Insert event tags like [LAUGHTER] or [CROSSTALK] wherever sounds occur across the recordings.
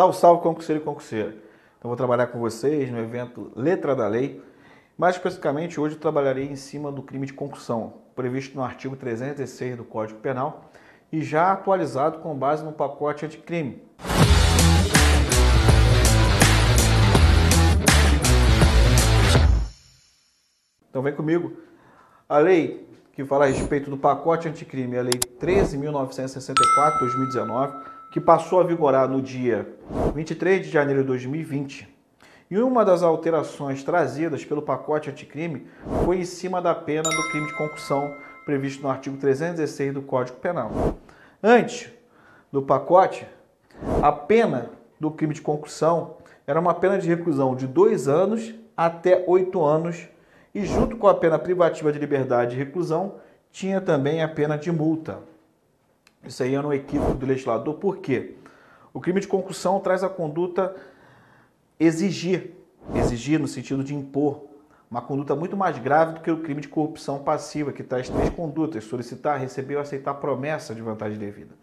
Salve, salve, concurseiro e concurseira. Então, vou trabalhar com vocês no evento Letra da Lei. Mais especificamente, hoje eu trabalharei em cima do crime de concussão, previsto no artigo 316 do Código Penal e já atualizado com base no pacote anticrime. Então, vem comigo. A lei que fala a respeito do pacote anticrime, a Lei 13.964-2019, que passou a vigorar no dia 23 de janeiro de 2020. E uma das alterações trazidas pelo pacote anticrime foi em cima da pena do crime de concussão previsto no artigo 316 do Código Penal. Antes do pacote, a pena do crime de concussão era uma pena de reclusão de dois anos até oito anos e junto com a pena privativa de liberdade e reclusão, tinha também a pena de multa. Isso aí é um equívoco do legislador, por quê? O crime de concussão traz a conduta exigir, exigir no sentido de impor, uma conduta muito mais grave do que o crime de corrupção passiva, que traz três condutas: solicitar, receber ou aceitar promessa de vantagem devida.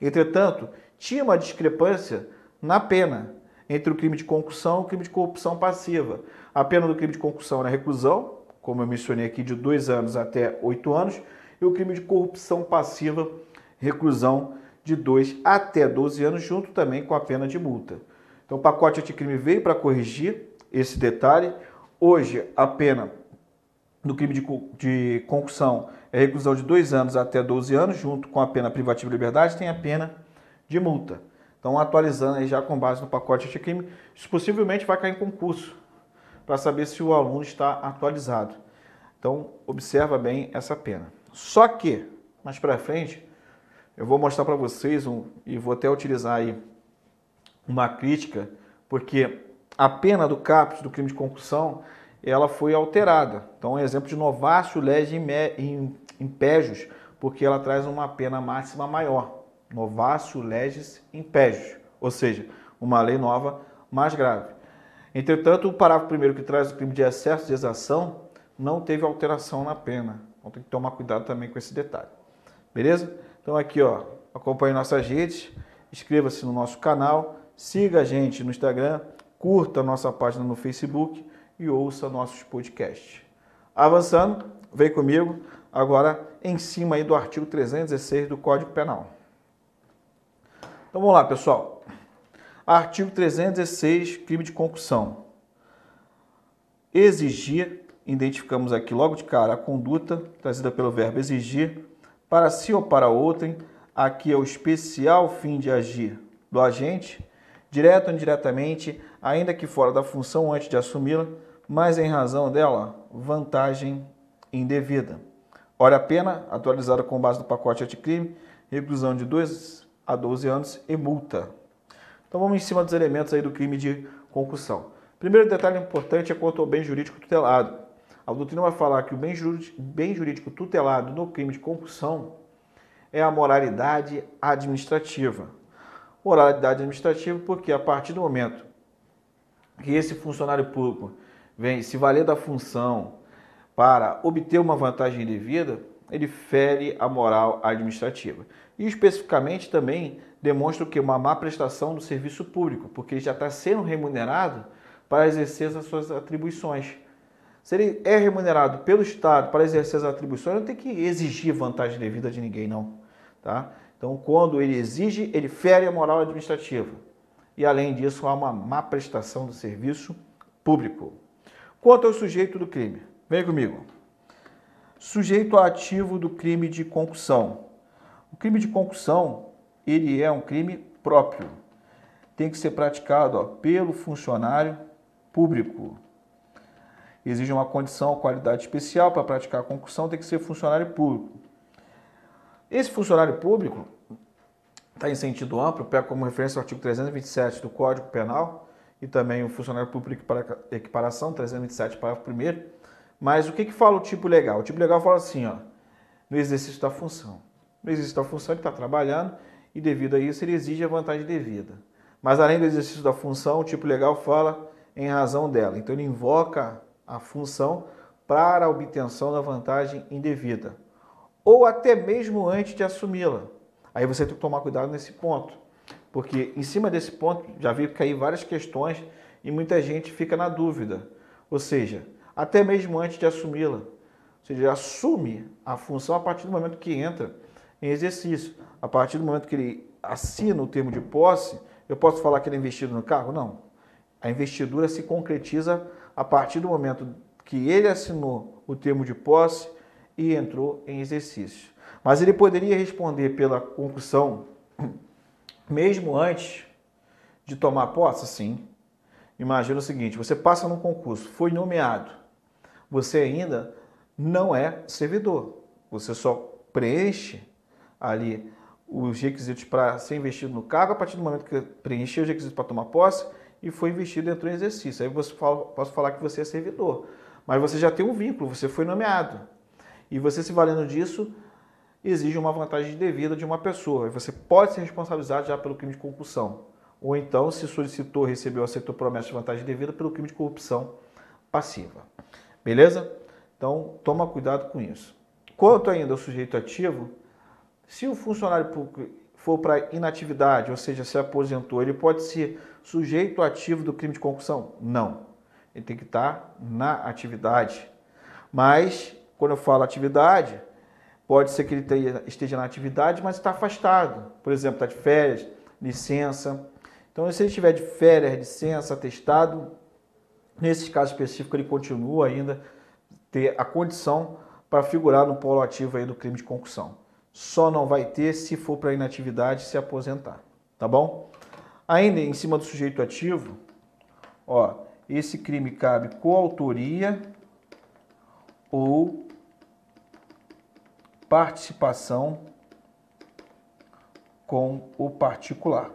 Entretanto, tinha uma discrepância na pena entre o crime de concussão e o crime de corrupção passiva. A pena do crime de concussão era reclusão, como eu mencionei aqui, de dois anos até oito anos, e o crime de corrupção passiva, reclusão de 2 até 12 anos, junto também com a pena de multa. Então, o pacote anticrime veio para corrigir esse detalhe. Hoje, a pena do crime de, de concussão é reclusão de 2 anos até 12 anos, junto com a pena privativa de liberdade, tem a pena de multa. Então, atualizando aí já com base no pacote anticrime, isso possivelmente vai cair em concurso para saber se o aluno está atualizado. Então, observa bem essa pena. Só que, mais para frente, eu vou mostrar para vocês um, e vou até utilizar aí uma crítica, porque a pena do CAPS, do crime de concussão, ela foi alterada. Então, um exemplo de novácio lege impégios, porque ela traz uma pena máxima maior. Novácio leges impégios, ou seja, uma lei nova mais grave. Entretanto, o parágrafo primeiro que traz o crime de excesso de exação não teve alteração na pena. Então tem que tomar cuidado também com esse detalhe. Beleza? Então aqui, ó, acompanhe nossas redes, inscreva-se no nosso canal, siga a gente no Instagram, curta a nossa página no Facebook e ouça nossos podcasts. Avançando, vem comigo agora em cima aí do artigo 316 do Código Penal. Então vamos lá, pessoal. Artigo 316, crime de concussão. Exigir, identificamos aqui logo de cara a conduta trazida pelo verbo exigir, para si ou para outrem, aqui é o especial fim de agir do agente, direto ou indiretamente, ainda que fora da função antes de assumi-la, mas em razão dela, vantagem indevida. Ora a pena, atualizada com base no pacote anticrime, reclusão de 2 a 12 anos e multa. Então vamos em cima dos elementos aí do crime de concussão. Primeiro detalhe importante é quanto ao bem jurídico tutelado. A doutrina vai falar que o bem jurídico tutelado no crime de concussão é a moralidade administrativa. Moralidade administrativa porque a partir do momento que esse funcionário público vem se valer da função para obter uma vantagem devida, ele fere a moral administrativa. E especificamente também demonstra que uma má prestação do serviço público, porque ele já está sendo remunerado para exercer as suas atribuições. Se ele é remunerado pelo Estado para exercer as atribuições, não tem que exigir vantagem devida de ninguém, não. Tá? Então, quando ele exige, ele fere a moral administrativa. E, além disso, há uma má prestação do serviço público. Quanto ao sujeito do crime, vem comigo. Sujeito ativo do crime de concussão. O crime de concussão ele é um crime próprio. Tem que ser praticado ó, pelo funcionário público. Exige uma condição, qualidade especial para praticar a concussão, tem que ser funcionário público. Esse funcionário público está em sentido amplo, pega como referência o artigo 327 do Código Penal e também o funcionário público para equiparação, 327, parágrafo 1 Mas o que, que fala o tipo legal? O tipo legal fala assim, ó, no exercício da função. No exercício da função ele está trabalhando e devido a isso ele exige a vantagem devida. Mas além do exercício da função, o tipo legal fala em razão dela. Então ele invoca a função para a obtenção da vantagem indevida. Ou até mesmo antes de assumi-la. Aí você tem que tomar cuidado nesse ponto. Porque em cima desse ponto já veio cair várias questões e muita gente fica na dúvida. Ou seja, até mesmo antes de assumi-la. Ou seja, assume a função a partir do momento que entra em exercício. A partir do momento que ele assina o termo de posse, eu posso falar que ele é investido no cargo? Não. A investidura se concretiza a partir do momento que ele assinou o termo de posse e entrou em exercício. Mas ele poderia responder pela concussão [CLEARS THROAT] mesmo antes de tomar posse? Sim. Imagina o seguinte: você passa num concurso, foi nomeado, você ainda não é servidor, você só preenche ali os requisitos para ser investido no cargo a partir do momento que preencheu os requisitos para tomar posse e foi investido entrou em exercício. Aí você fala, posso falar que você é servidor, mas você já tem um vínculo, você foi nomeado. E você se valendo disso, exige uma vantagem devida de uma pessoa. E você pode ser responsabilizado já pelo crime de concussão. Ou então, se solicitou, recebeu, aceitou promessa de vantagem devida pelo crime de corrupção passiva. Beleza? Então, toma cuidado com isso. Quanto ainda ao sujeito ativo, se o funcionário público for para inatividade, ou seja, se aposentou, ele pode ser sujeito ativo do crime de concussão? Não. Ele tem que estar na atividade. Mas quando eu falo atividade, pode ser que ele esteja na atividade, mas está afastado. Por exemplo, está de férias, licença. Então, se ele estiver de férias, licença, atestado, nesses casos específicos ele continua ainda ter a condição para figurar no polo ativo aí do crime de concussão. Só não vai ter se for para inatividade se aposentar, tá bom? Ainda em cima do sujeito ativo, ó, esse crime cabe coautoria ou participação com o particular.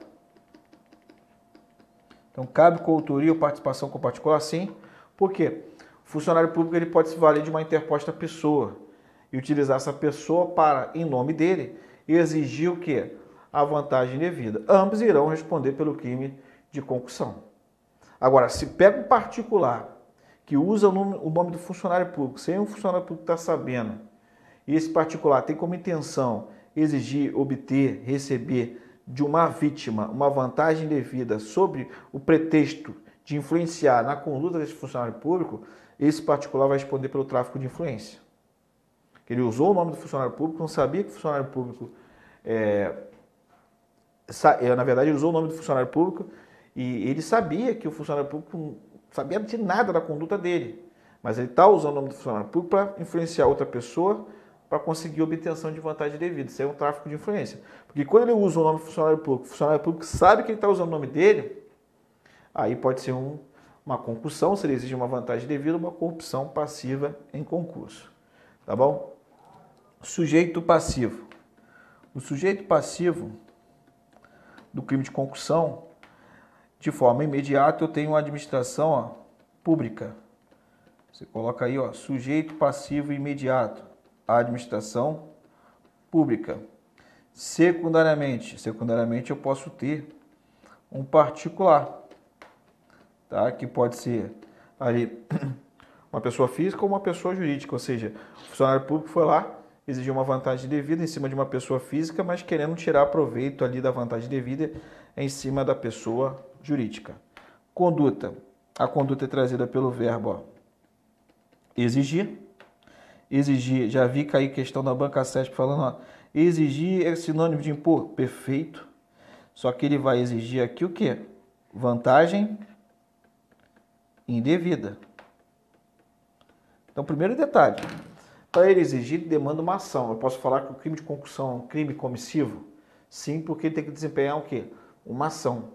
Então, cabe coautoria ou participação com o particular? Sim. Por quê? O funcionário público ele pode se valer de uma interposta pessoa e utilizar essa pessoa para, em nome dele, exigir o quê? A vantagem devida. Ambos irão responder pelo crime de concussão. Agora, se pega um particular que usa o nome, o nome do funcionário público, sem o funcionário público estar tá sabendo, e esse particular tem como intenção exigir, obter, receber de uma vítima uma vantagem devida sobre o pretexto de influenciar na conduta desse funcionário público, esse particular vai responder pelo tráfico de influência. Ele usou o nome do funcionário público, não sabia que o funcionário público. É, é, na verdade, ele usou o nome do funcionário público e ele sabia que o funcionário público sabia de nada da conduta dele. Mas ele está usando o nome do funcionário público para influenciar outra pessoa para conseguir obtenção de vantagem devida. Isso é um tráfico de influência. Porque quando ele usa o nome do funcionário público, o funcionário público sabe que ele está usando o nome dele, aí pode ser um, uma concussão, se ele exige uma vantagem devida, uma corrupção passiva em concurso. Tá bom? Sujeito passivo. O sujeito passivo do crime de concussão, de forma imediata, eu tenho uma administração ó, pública. Você coloca aí, ó, sujeito passivo imediato a administração pública. Secundariamente, secundariamente eu posso ter um particular, tá? Que pode ser ali [CLEARS THROAT] uma pessoa física ou uma pessoa jurídica, ou seja, o funcionário público foi lá, exigiu uma vantagem devida em cima de uma pessoa física, mas querendo tirar proveito ali da vantagem devida em cima da pessoa jurídica. Conduta. A conduta é trazida pelo verbo ó, exigir exigir, já vi cair questão da banca 7 falando, ó, exigir é sinônimo de impor, perfeito. Só que ele vai exigir aqui o quê? Vantagem indevida. Então, primeiro detalhe, para ele exigir, ele demanda uma ação. Eu posso falar que o crime de concussão é um crime comissivo? Sim, porque ele tem que desempenhar o quê? Uma ação.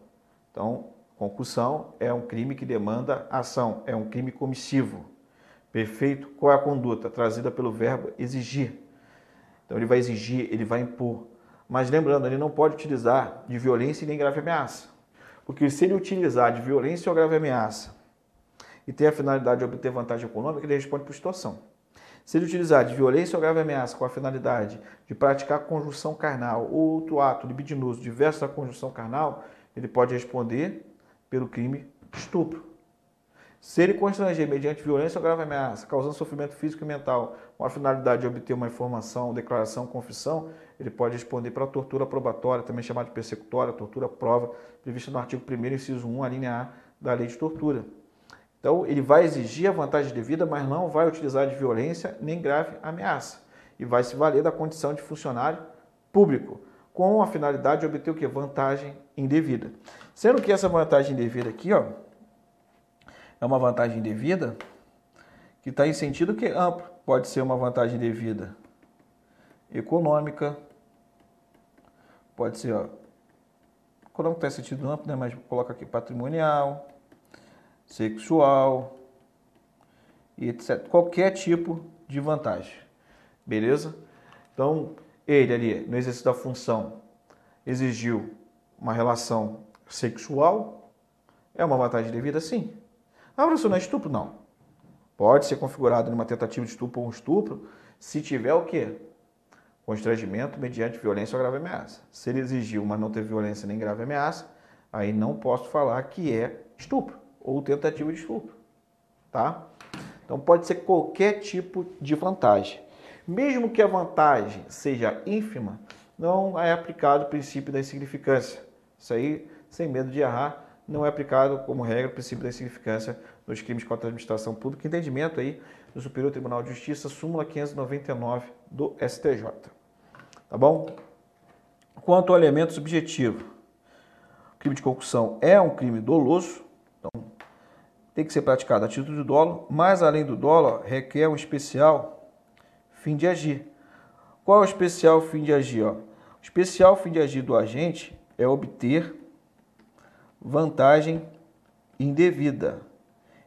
Então, concussão é um crime que demanda ação, é um crime comissivo. Perfeito? Qual é a conduta? Trazida pelo verbo exigir. Então ele vai exigir, ele vai impor. Mas lembrando, ele não pode utilizar de violência nem grave ameaça. Porque se ele utilizar de violência ou grave ameaça e ter a finalidade de obter vantagem econômica, ele responde por situação. Se ele utilizar de violência ou grave ameaça com a finalidade de praticar conjunção carnal ou outro ato libidinoso diverso da conjunção carnal, ele pode responder pelo crime de estupro. Se ele constranger mediante violência ou grave ameaça, causando sofrimento físico e mental, com a finalidade de obter uma informação, declaração, confissão, ele pode responder para tortura probatória, também chamada de persecutória, tortura prova, prevista no artigo 1 inciso 1, a linha A da lei de tortura. Então, ele vai exigir a vantagem devida, mas não vai utilizar de violência nem grave ameaça. E vai se valer da condição de funcionário público, com a finalidade de obter o que? Vantagem indevida. Sendo que essa vantagem indevida aqui, ó, é uma vantagem devida que está em sentido que amplo. Pode ser uma vantagem devida econômica, pode ser, ó, econômico está em sentido amplo, né? mas coloca aqui patrimonial, sexual e etc. Qualquer tipo de vantagem, beleza? Então, ele ali, no exercício da função, exigiu uma relação sexual, é uma vantagem devida? Sim. Ah, professor, não é estupro? Não. Pode ser configurado numa tentativa de estupro ou um estupro se tiver o quê? Constrangimento mediante violência ou grave ameaça. Se ele exigiu, mas não teve violência nem grave ameaça, aí não posso falar que é estupro ou tentativa de estupro, tá? Então pode ser qualquer tipo de vantagem. Mesmo que a vantagem seja ínfima, não é aplicado o princípio da insignificância. Isso aí, sem medo de errar, não é aplicado como regra o princípio da insignificância nos crimes contra a administração pública. Entendimento aí do Superior Tribunal de Justiça, súmula 599 do STJ. Tá bom? Quanto ao elemento subjetivo, o crime de concussão é um crime doloso, então tem que ser praticado a título de dolo, mas além do dolo, requer um especial fim de agir. Qual é o especial fim de agir? Ó? O especial fim de agir do agente é obter vantagem indevida.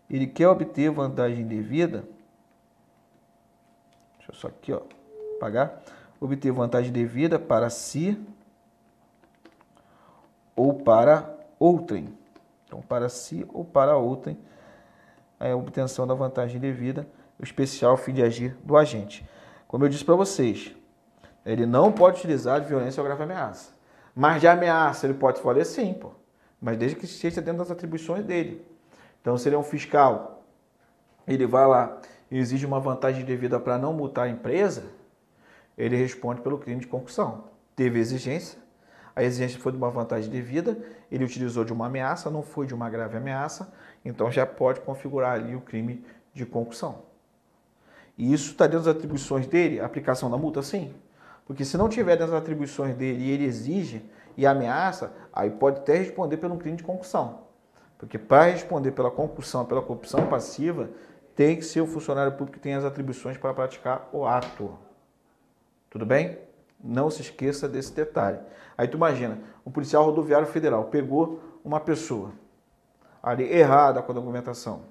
Ele quer obter vantagem indevida. Deixa eu só aqui, ó, pagar. Obter vantagem devida para si ou para outrem. Então, para si ou para outrem, a obtenção da vantagem devida, o especial fim de agir do agente. Como eu disse para vocês, ele não pode utilizar de violência ou grave ameaça. Mas de ameaça ele pode fazer sim, pô mas desde que esteja dentro das atribuições dele. Então, se ele é um fiscal, ele vai lá e exige uma vantagem devida para não multar a empresa, ele responde pelo crime de concussão. Teve exigência, a exigência foi de uma vantagem devida, ele utilizou de uma ameaça, não foi de uma grave ameaça, então já pode configurar ali o crime de concussão. E isso está dentro das atribuições dele, a aplicação da multa? Sim. Porque se não tiver dentro das atribuições dele e ele exige, e ameaça, aí pode até responder pelo crime de concussão. Porque para responder pela concussão, pela corrupção passiva, tem que ser o funcionário público que tem as atribuições para praticar o ato. Tudo bem? Não se esqueça desse detalhe. Aí tu imagina, um policial rodoviário federal pegou uma pessoa ali errada com a documentação.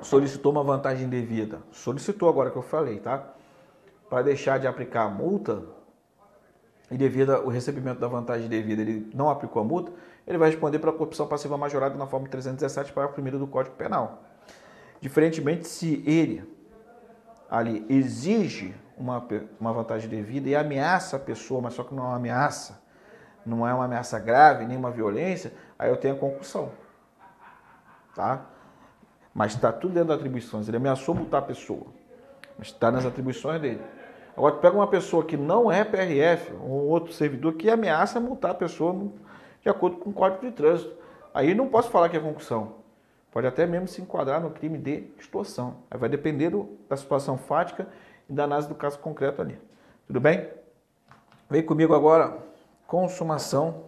Solicitou uma vantagem devida. Solicitou agora que eu falei, tá? Para deixar de aplicar a multa, e devido ao recebimento da vantagem devida, ele não aplicou a multa, ele vai responder pela corrupção passiva majorada na forma 317 para a do Código Penal. Diferentemente, se ele ali exige uma, uma vantagem devida e ameaça a pessoa, mas só que não é uma ameaça, não é uma ameaça grave, nem uma violência, aí eu tenho a concussão. Tá? Mas está tudo dentro das atribuições. Ele ameaçou multar a pessoa, mas está nas atribuições dele. Agora, pega uma pessoa que não é PRF, um outro servidor que ameaça multar a pessoa de acordo com o Código de Trânsito. Aí não posso falar que é concussão. Pode até mesmo se enquadrar no crime de extorsão. Aí vai depender do, da situação fática e da análise do caso concreto ali. Tudo bem? Vem comigo agora, consumação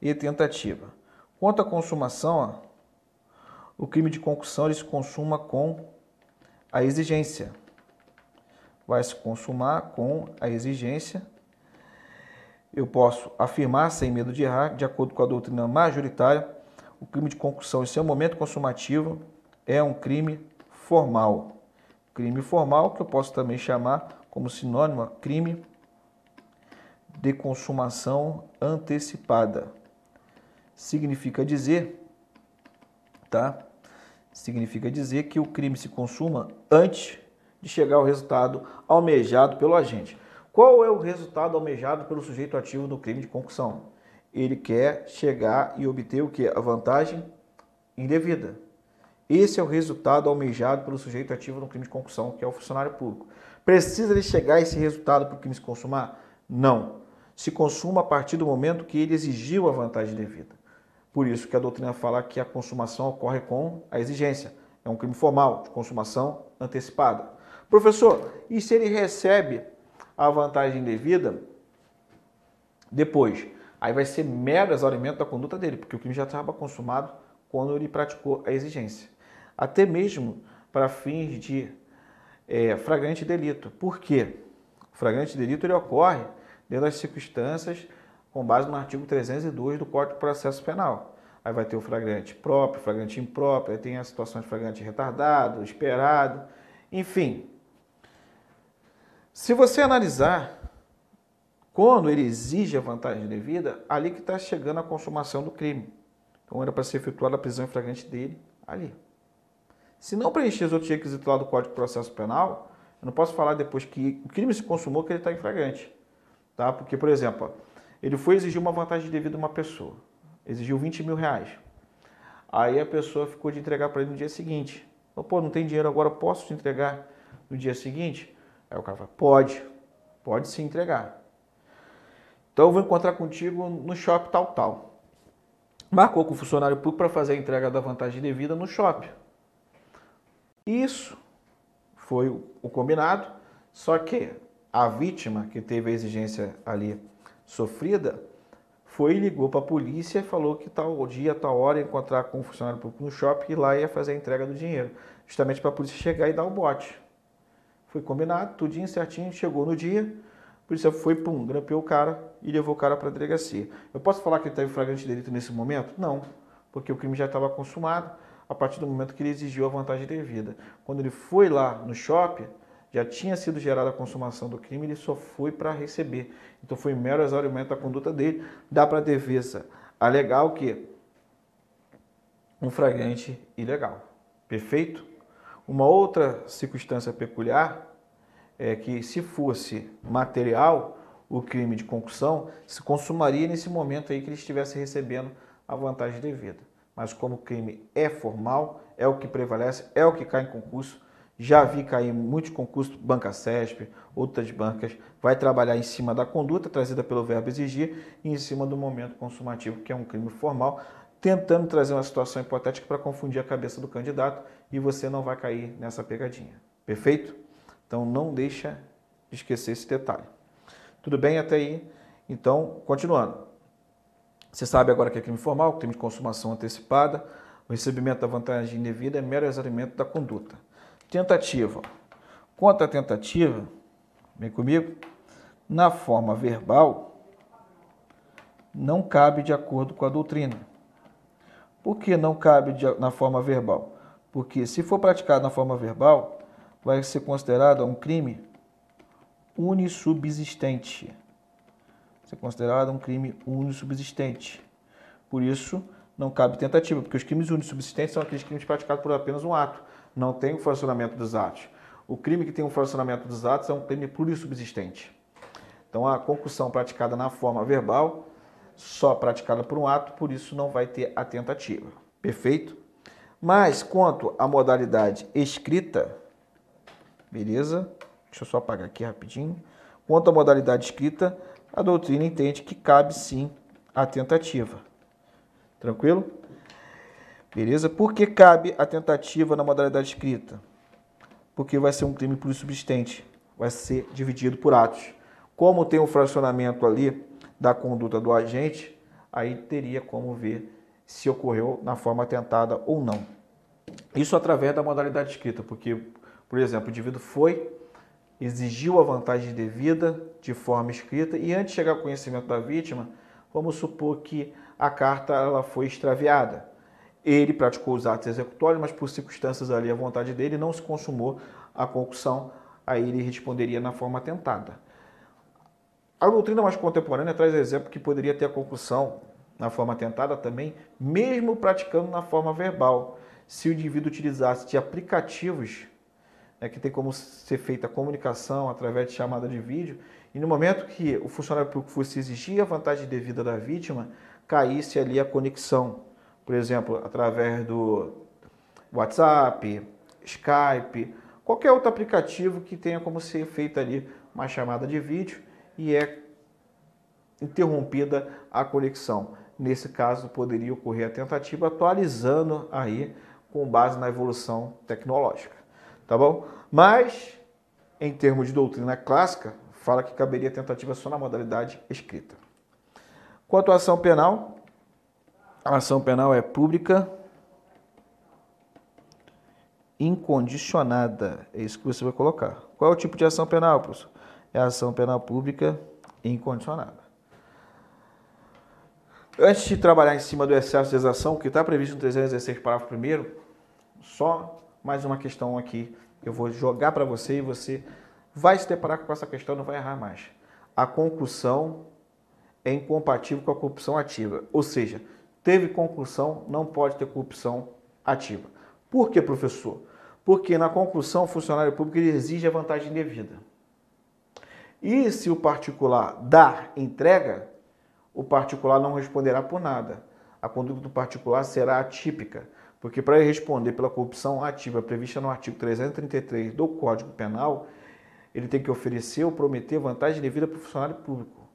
e tentativa. Quanto à consumação, ó, o crime de concussão ele se consuma com a exigência vai se consumar com a exigência. Eu posso afirmar, sem medo de errar, de acordo com a doutrina majoritária, o crime de concussão em seu momento consumativo é um crime formal. Crime formal, que eu posso também chamar como sinônimo crime de consumação antecipada. Significa dizer, tá? Significa dizer que o crime se consuma antes de chegar ao resultado almejado pelo agente. Qual é o resultado almejado pelo sujeito ativo no crime de concussão? Ele quer chegar e obter o que? A vantagem indevida. Esse é o resultado almejado pelo sujeito ativo no crime de concussão, que é o funcionário público. Precisa ele chegar a esse resultado para o crime se consumar? Não. Se consuma a partir do momento que ele exigiu a vantagem devida. Por isso que a doutrina fala que a consumação ocorre com a exigência. É um crime formal, de consumação antecipada. Professor, e se ele recebe a vantagem devida depois? Aí vai ser mero exaurimento da conduta dele, porque o crime já estava consumado quando ele praticou a exigência. Até mesmo para fins de é, flagrante delito. Por quê? O flagrante delito ele ocorre dentro das circunstâncias com base no artigo 302 do Código de Processo Penal. Aí vai ter o flagrante próprio, flagrante impróprio, aí tem a situação de flagrante retardado, esperado, enfim. Se você analisar quando ele exige a vantagem devida, ali que está chegando a consumação do crime. Então era para ser efetuada a prisão em flagrante dele ali. Se não preencher os outros requisitos lá do Código de Processo Penal, eu não posso falar depois que o crime se consumou que ele está em flagrante. Tá? Porque, por exemplo, ele foi exigir uma vantagem devida a uma pessoa exigiu 20 mil reais. Aí a pessoa ficou de entregar para ele no dia seguinte. Falou, pô, não tem dinheiro agora, posso te entregar no dia seguinte? Aí o cara falou, pode, pode se entregar. Então eu vou encontrar contigo no shopping tal, tal. Marcou com o funcionário público para fazer a entrega da vantagem devida no shopping. Isso foi o combinado, só que a vítima que teve a exigência ali sofrida foi, ligou para a polícia e falou que tal dia, tal hora ia encontrar com um funcionário público no shopping e lá ia fazer a entrega do dinheiro, justamente para a polícia chegar e dar o bote. Foi combinado, tudinho certinho, chegou no dia, polícia foi, pum, grampeou o cara e levou o cara para a delegacia. Eu posso falar que ele teve flagrante delito nesse momento? Não, porque o crime já estava consumado a partir do momento que ele exigiu a vantagem devida. Quando ele foi lá no shopping, já tinha sido gerada a consumação do crime, ele só foi para receber. Então foi mero exaurimento da conduta dele. Dá para a defesa alegar o quê? Um flagrante ilegal. Perfeito? Uma outra circunstância peculiar é que se fosse material, o crime de concussão se consumaria nesse momento aí que ele estivesse recebendo a vantagem devida. Mas como o crime é formal, é o que prevalece, é o que cai em concurso, já vi cair muitos concursos, Banca CESP, outras bancas, vai trabalhar em cima da conduta trazida pelo verbo exigir e em cima do momento consumativo, que é um crime formal, tentando trazer uma situação hipotética para confundir a cabeça do candidato e você não vai cair nessa pegadinha. Perfeito? Então não deixa de esquecer esse detalhe. Tudo bem até aí? Então, continuando. Você sabe agora que é crime formal, crime de consumação antecipada, o recebimento da vantagem indevida é mero exaurimento da conduta. Tentativa. Quanto à tentativa, vem comigo, na forma verbal, não cabe de acordo com a doutrina. Por que não cabe de, na forma verbal? Porque se for praticado na forma verbal, vai ser considerado um crime unissubsistente. Ser considerado um crime unissubsistente. Por isso, não cabe tentativa, porque os crimes unissubsistentes são aqueles crimes praticados por apenas um ato não tem o fracionamento dos atos. O crime que tem o fracionamento dos atos é um crime plurissubsistente. Então, a concussão praticada na forma verbal, só praticada por um ato, por isso não vai ter a tentativa. Perfeito? Mas, quanto à modalidade escrita, beleza? Deixa eu só apagar aqui rapidinho. Quanto à modalidade escrita, a doutrina entende que cabe sim a tentativa. Tranquilo? Beleza? Por que cabe a tentativa na modalidade escrita? Porque vai ser um crime por subsistente, vai ser dividido por atos. Como tem um fracionamento ali da conduta do agente, aí teria como ver se ocorreu na forma tentada ou não. Isso através da modalidade escrita, porque, por exemplo, o indivíduo foi, exigiu a vantagem devida de forma escrita e antes de chegar ao conhecimento da vítima, vamos supor que a carta ela foi extraviada. Ele praticou os atos executórios, mas por circunstâncias ali à vontade dele não se consumou a concussão, aí ele responderia na forma tentada. A doutrina mais contemporânea traz exemplo que poderia ter a concussão na forma tentada também, mesmo praticando na forma verbal, se o indivíduo utilizasse de aplicativos né, que tem como ser feita a comunicação através de chamada de vídeo, e no momento que o funcionário público fosse exigir a vantagem devida da vítima, caísse ali a conexão. Por exemplo, através do WhatsApp, Skype, qualquer outro aplicativo que tenha como ser feita ali uma chamada de vídeo e é interrompida a conexão. Nesse caso, poderia ocorrer a tentativa atualizando aí com base na evolução tecnológica, tá bom? Mas, em termos de doutrina clássica, fala que caberia tentativa só na modalidade escrita. Quanto à ação penal, a ação penal é pública incondicionada. É isso que você vai colocar. Qual é o tipo de ação penal, professor? É a ação penal pública incondicionada. Antes de trabalhar em cima do excesso de exação, que está previsto no 316, parágrafo 1, só mais uma questão aqui. Eu vou jogar para você e você vai se deparar com essa questão não vai errar mais. A concussão é incompatível com a corrupção ativa. Ou seja, teve concussão, não pode ter corrupção ativa. Por que, professor? Porque na concussão, o funcionário público exige a vantagem devida. E se o particular dá entrega, o particular não responderá por nada. A conduta do particular será atípica, porque para ele responder pela corrupção ativa prevista no artigo 333 do Código Penal, ele tem que oferecer ou prometer vantagem devida para o funcionário público.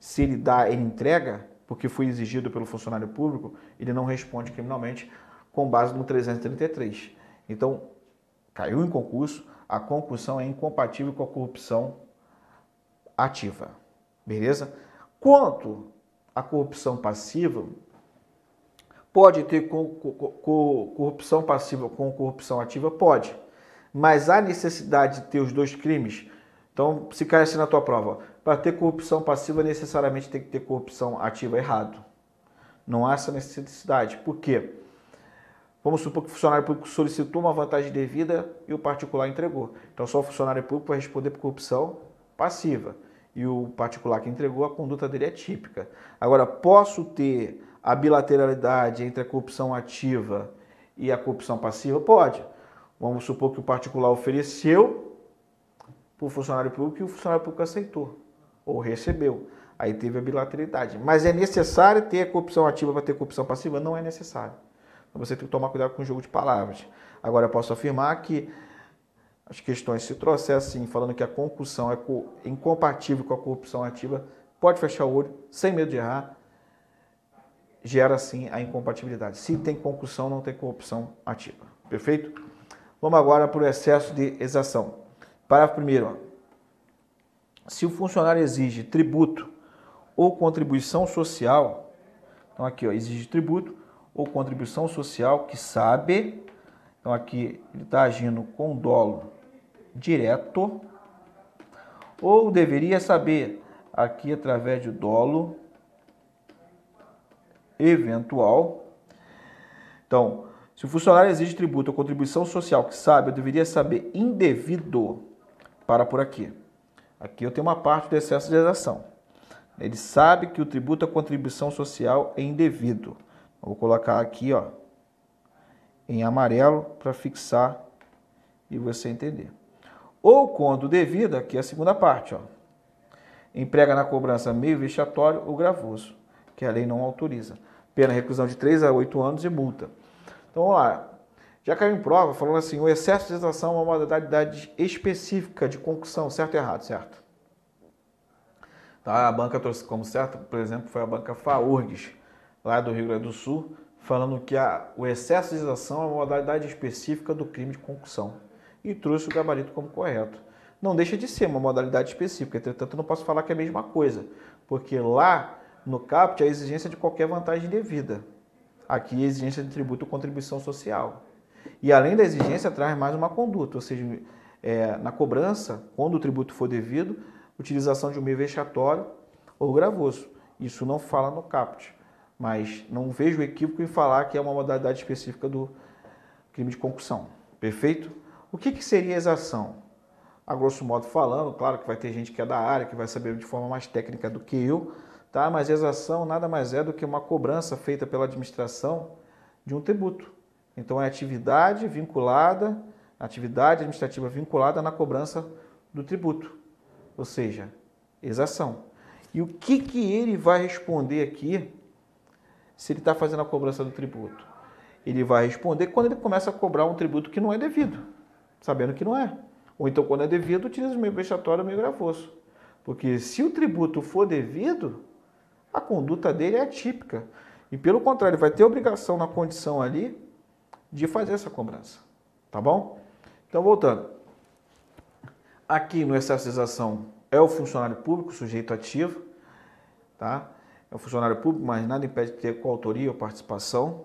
Se ele dá, ele entrega, porque foi exigido pelo funcionário público, ele não responde criminalmente com base no 333. Então, caiu em concurso, a concussão é incompatível com a corrupção ativa. Beleza? Quanto à corrupção passiva, pode ter corrupção passiva com corrupção ativa? Pode. Mas há necessidade de ter os dois crimes? Então, se cai assim na tua prova, para ter corrupção passiva necessariamente tem que ter corrupção ativa errado. Não há essa necessidade. Por quê? Vamos supor que o funcionário público solicitou uma vantagem devida e o particular entregou. Então, só o funcionário público vai responder por corrupção passiva. E o particular que entregou, a conduta dele é típica. Agora, posso ter a bilateralidade entre a corrupção ativa e a corrupção passiva? Pode. Vamos supor que o particular ofereceu para o funcionário público e o funcionário público aceitou ou recebeu. Aí teve a bilateralidade. Mas é necessário ter a corrupção ativa para ter corrupção passiva? Não é necessário. Então você tem que tomar cuidado com o jogo de palavras. Agora, eu posso afirmar que as questões, se trouxer assim, falando que a concussão é incompatível com a corrupção ativa, pode fechar o olho, sem medo de errar, gera sim a incompatibilidade. Se tem concussão, não tem corrupção ativa. Perfeito? Vamos agora para o excesso de exação. Parágrafo primeiro. Se o funcionário exige tributo ou contribuição social, então aqui ó, exige tributo ou contribuição social que sabe, então aqui ele está agindo com dolo direto, ou deveria saber, aqui através de dolo eventual. Então, se o funcionário exige tributo ou contribuição social que sabe, eu deveria saber indevido, para por aqui. Aqui eu tenho uma parte do excesso de exação. Ele sabe que o tributo ou contribuição social é indevido. Vou colocar aqui, ó, em amarelo para fixar e você entender. Ou quando devido, aqui é a segunda parte, ó. Emprega na cobrança meio vexatório ou gravoso, que a lei não autoriza. Pena reclusão de 3 a 8 anos e multa. Então, vamos lá. Já caiu em prova falando assim, o excesso de exação é uma modalidade específica de concussão, certo ou errado, certo? Tá, a banca trouxe como certo, por exemplo, foi a banca FAURGS, lá do Rio Grande do Sul, falando que a, o excesso de exação é uma modalidade específica do crime de concussão e trouxe o gabarito como correto. Não deixa de ser uma modalidade específica, entretanto não posso falar que é a mesma coisa, porque lá no CAPT a exigência de qualquer vantagem devida. Aqui a exigência de tributo ou contribuição social. E além da exigência, traz mais uma conduta, ou seja, é, na cobrança, quando o tributo for devido, utilização de um meio vexatório ou gravoso. Isso não fala no CAPT mas não vejo equívoco em falar que é uma modalidade específica do crime de concussão. Perfeito? O que, que seria exação? A grosso modo falando, claro que vai ter gente que é da área, que vai saber de forma mais técnica do que eu, tá? mas exação nada mais é do que uma cobrança feita pela administração de um tributo. Então é atividade vinculada, atividade administrativa vinculada na cobrança do tributo, ou seja, exação. E o que, que ele vai responder aqui se ele está fazendo a cobrança do tributo? Ele vai responder quando ele começa a cobrar um tributo que não é devido, sabendo que não é. Ou então, quando é devido, utiliza o meio vexatório ou meio gravoso. Porque se o tributo for devido, a conduta dele é atípica. E pelo contrário, vai ter obrigação na condição ali de fazer essa cobrança. Tá bom? Então, voltando. Aqui no excesso de exação é o funcionário público, sujeito ativo, tá? É o funcionário público, mas nada impede de ter coautoria ou participação.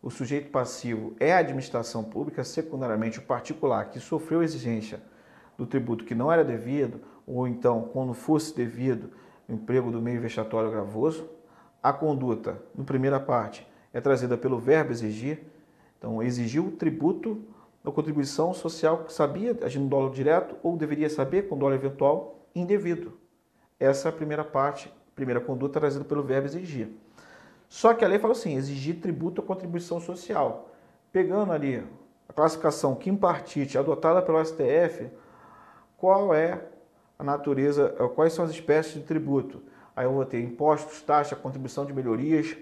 O sujeito passivo é a administração pública, secundariamente o particular que sofreu exigência do tributo que não era devido, ou então, quando fosse devido, emprego do meio vexatório gravoso. A conduta, na primeira parte, é trazida pelo verbo exigir. Então, exigiu tributo ou contribuição social que sabia agir no dólar direto ou deveria saber com dólar eventual indevido. Essa é a primeira parte, primeira conduta trazida pelo verbo exigir. Só que a lei fala assim, exigir tributo ou contribuição social. Pegando ali a classificação Kim Partite adotada pelo STF, qual é a natureza, eh, quais são as espécies de tributo. Aí eu vou ter impostos, taxa, contribuição de melhorias,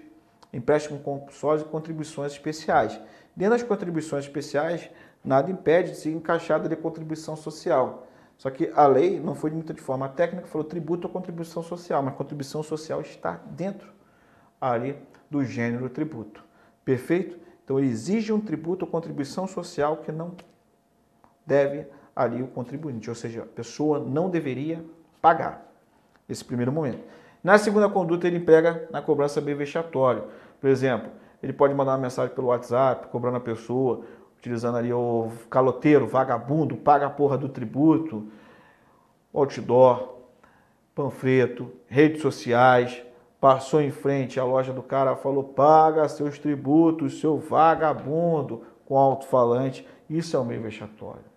empréstimo compulsório e contribuições especiais. Dentro das contribuições especiais, nada impede de ser encaixada de contribuição social. Só que a lei não foi muito de forma técnica, falou tributo ou contribuição social, mas contribuição social está dentro ali do gênero tributo. Perfeito? Então exige um tributo ou contribuição social que não deve ali o contribuinte, ou seja, a pessoa não deveria pagar esse primeiro momento. Na segunda conduta, ele emprega na cobrança bem vexatória. Por exemplo, ele pode mandar uma mensagem pelo WhatsApp, cobrando a pessoa, utilizando ali o caloteiro, vagabundo, paga a porra do tributo, outdoor, panfleto, redes sociais, passou em frente à loja do cara, falou: paga seus tributos, seu vagabundo, com alto-falante. Isso é o meio vexatório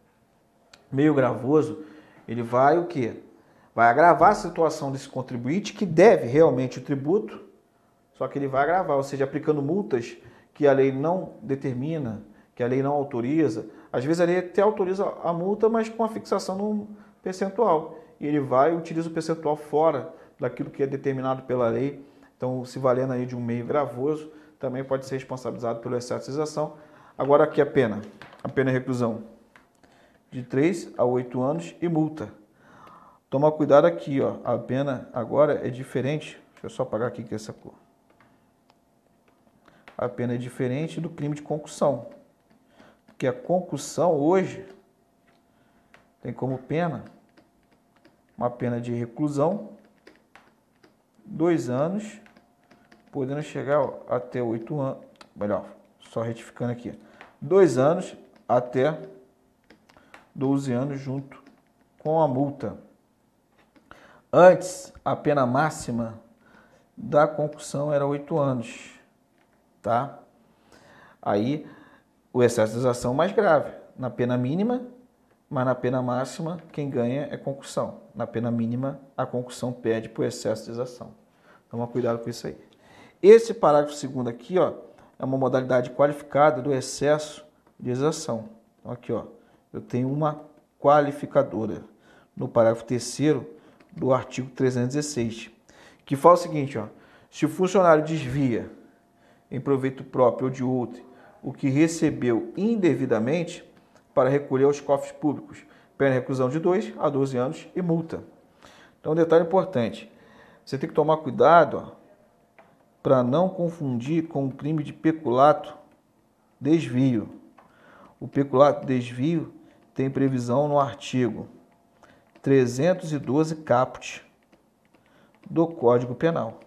meio gravoso, ele vai o quê? Vai agravar a situação desse contribuinte que deve realmente o tributo, só que ele vai agravar, ou seja, aplicando multas que a lei não determina, que a lei não autoriza. Às vezes a lei até autoriza a multa, mas com a fixação num percentual. E ele vai e utiliza o percentual fora daquilo que é determinado pela lei. Então, se valendo aí de um meio gravoso, também pode ser responsabilizado pelo excesso de. Agora aqui a pena, a pena é reclusão de 3 a 8 anos e multa. Toma cuidado aqui, ó. A pena agora é diferente. Deixa eu só apagar aqui com essa cor. A pena é diferente do crime de concussão. Porque a concussão hoje tem como pena uma pena de reclusão, dois anos, podendo chegar ó, até oito anos. Melhor, só retificando aqui. Dois anos até 12 anos junto com a multa. Antes, a pena máxima da concussão era 8 anos, tá? Aí, o excesso de exação mais grave. Na pena mínima, mas na pena máxima, quem ganha é concussão. Na pena mínima, a concussão pede por excesso de exação. Toma cuidado com isso aí. Esse parágrafo segundo aqui, ó, é uma modalidade qualificada do excesso de exação. Então, aqui, ó, eu tenho uma qualificadora no parágrafo 3 do artigo 316, que fala o seguinte, ó, se o funcionário desvia em proveito próprio ou de outro o que recebeu indevidamente para recolher aos cofres públicos, pena reclusão de 2 a 12 anos e multa. Então, um detalhe importante, você tem que tomar cuidado para não confundir com o crime de peculato desvio. O peculato desvio tem previsão no artigo 312 caput do Código Penal.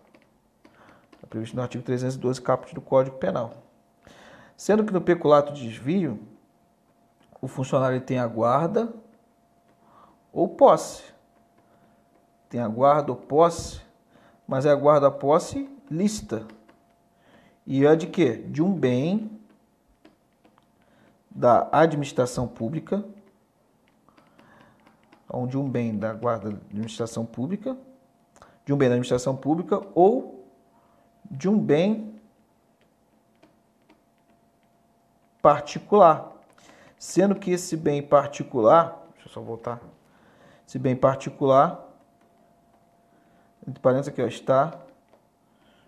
Está previsto no artigo 312 caput do Código Penal. Sendo que no peculato de desvio, o funcionário tem a guarda ou posse. Tem a guarda ou posse, mas é a guarda posse lícita. E é de quê? De um bem da administração pública de um bem da guarda da administração pública, de um bem da administração pública ou de um bem particular. Sendo que esse bem particular, deixa eu só voltar, esse bem particular, entre parênteses aqui, ó, está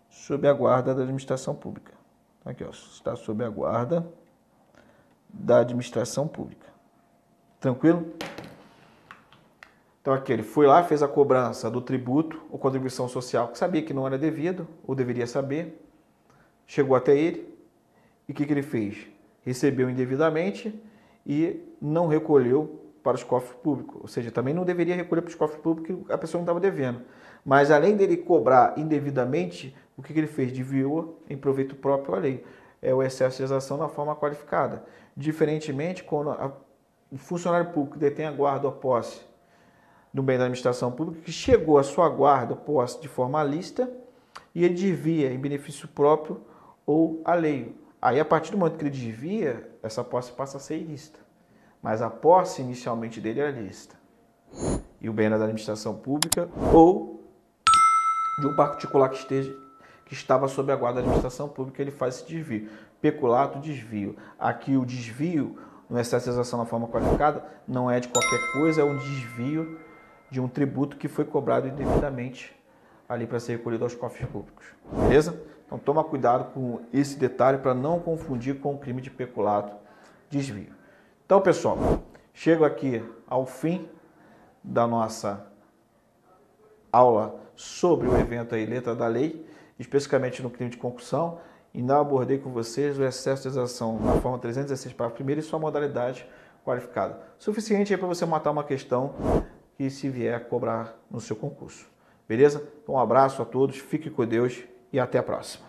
sob a guarda da administração pública. Aqui, ó, está sob a guarda da administração pública. Tranquilo? Então aqui ele foi lá, fez a cobrança do tributo ou contribuição social que sabia que não era devido, ou deveria saber, chegou até ele, e o que, que ele fez? Recebeu indevidamente e não recolheu para os cofres públicos. Ou seja, também não deveria recolher para os cofres públicos a pessoa não estava devendo. Mas além dele cobrar indevidamente, o que, que ele fez? Desviou em proveito próprio a lei. É o excesso de exação na forma qualificada. Diferentemente, quando a, o funcionário público detém a guarda ou posse do bem da administração pública, que chegou à sua guarda posse de forma lícita e ele desvia em benefício próprio ou alheio. Aí, a partir do momento que ele desvia, essa posse passa a ser ilícita. Mas a posse inicialmente dele era lícita. E o bem da administração pública ou de um particular que esteja que estava sob a guarda da administração pública, ele faz esse desvio. Peculato, desvio. Aqui o desvio, no excesso de exação na forma qualificada, não é de qualquer coisa, é um desvio de um tributo que foi cobrado indevidamente ali para ser recolhido aos cofres públicos. Beleza? Então toma cuidado com esse detalhe para não confundir com o crime de peculato, desvio. Então, pessoal, chego aqui ao fim da nossa aula sobre o evento aí, letra da lei, especificamente no crime de concussão. Ainda abordei com vocês o excesso de exação na forma 316 para a primeira e sua modalidade qualificada. Suficiente para você matar uma questão que se vier cobrar no seu concurso. Beleza? Então, um abraço a todos, fique com Deus e até a próxima.